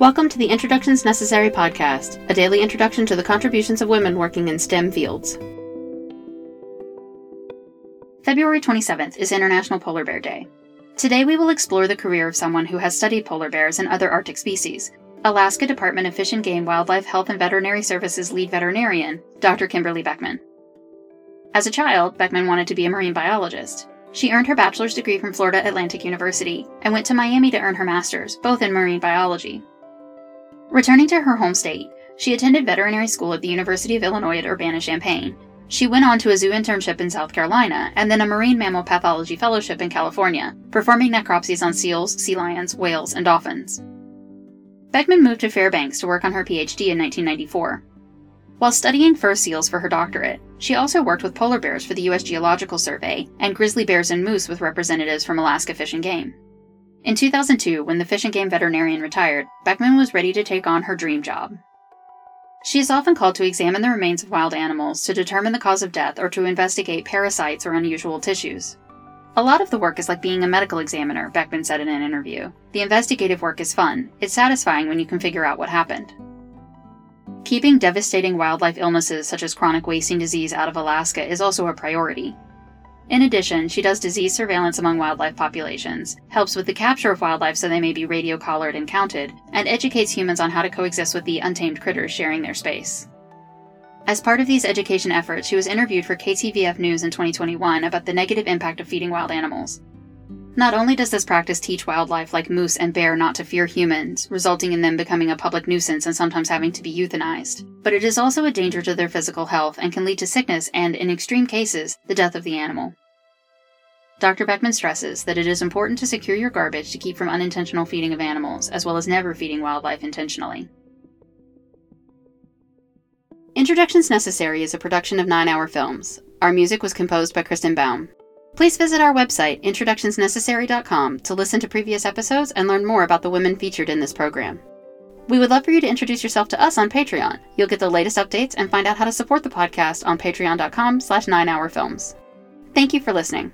Welcome to the Introductions Necessary podcast, a daily introduction to the contributions of women working in STEM fields. February 27th is International Polar Bear Day. Today we will explore the career of someone who has studied polar bears and other Arctic species, Alaska Department of Fish and Game Wildlife Health and Veterinary Services lead veterinarian, Dr. Kimberlee Beckmen. As a child, Beckmen wanted to be a marine biologist. She earned her bachelor's degree from Florida Atlantic University and went to Miami to earn her master's, both in marine biology. Returning to her home state, she attended veterinary school at the University of Illinois at Urbana Champaign. She went on to a zoo internship in South Carolina and then a marine mammal pathology fellowship in California, performing necropsies on seals, sea lions, whales, and dolphins. Beckmen moved to Fairbanks to work on her PhD in 1994. While studying fur seals for her doctorate, she also worked with polar bears for the U.S. Geological Survey and grizzly bears and moose with representatives from Alaska Fish and Game. In 2002, when the Fish and Game veterinarian retired, Beckmen was ready to take on her dream job. She is often called to examine the remains of wild animals to determine the cause of death or to investigate parasites or unusual tissues. A lot of the work is like being a medical examiner, Beckmen said in an interview. The investigative work is fun. It's satisfying when you can figure out what happened. Keeping devastating wildlife illnesses such as chronic wasting disease out of Alaska is also a priority. In addition, she does disease surveillance among wildlife populations, helps with the capture of wildlife so they may be radio collared and counted, and educates humans on how to coexist with the untamed critters sharing their space. As part of these education efforts, she was interviewed for KTVF News in 2021 about the negative impact of feeding wild animals. Not only does this practice teach wildlife like moose and bear not to fear humans, resulting in them becoming a public nuisance and sometimes having to be euthanized, but it is also a danger to their physical health and can lead to sickness and, in extreme cases, the death of the animal. Dr. Beckmen stresses that it is important to secure your garbage to keep from unintentional feeding of animals, as well as never feeding wildlife intentionally. Introductions Necessary is a production of 9 Hour Films. Our music was composed by Kristen Baum. Please visit our website, introductionsnecessary.com, to listen to previous episodes and learn more about the women featured in this program. We would love for you to introduce yourself to us on Patreon. You'll get the latest updates and find out how to support the podcast on patreon.com slash 9hourfilms. Thank you for listening.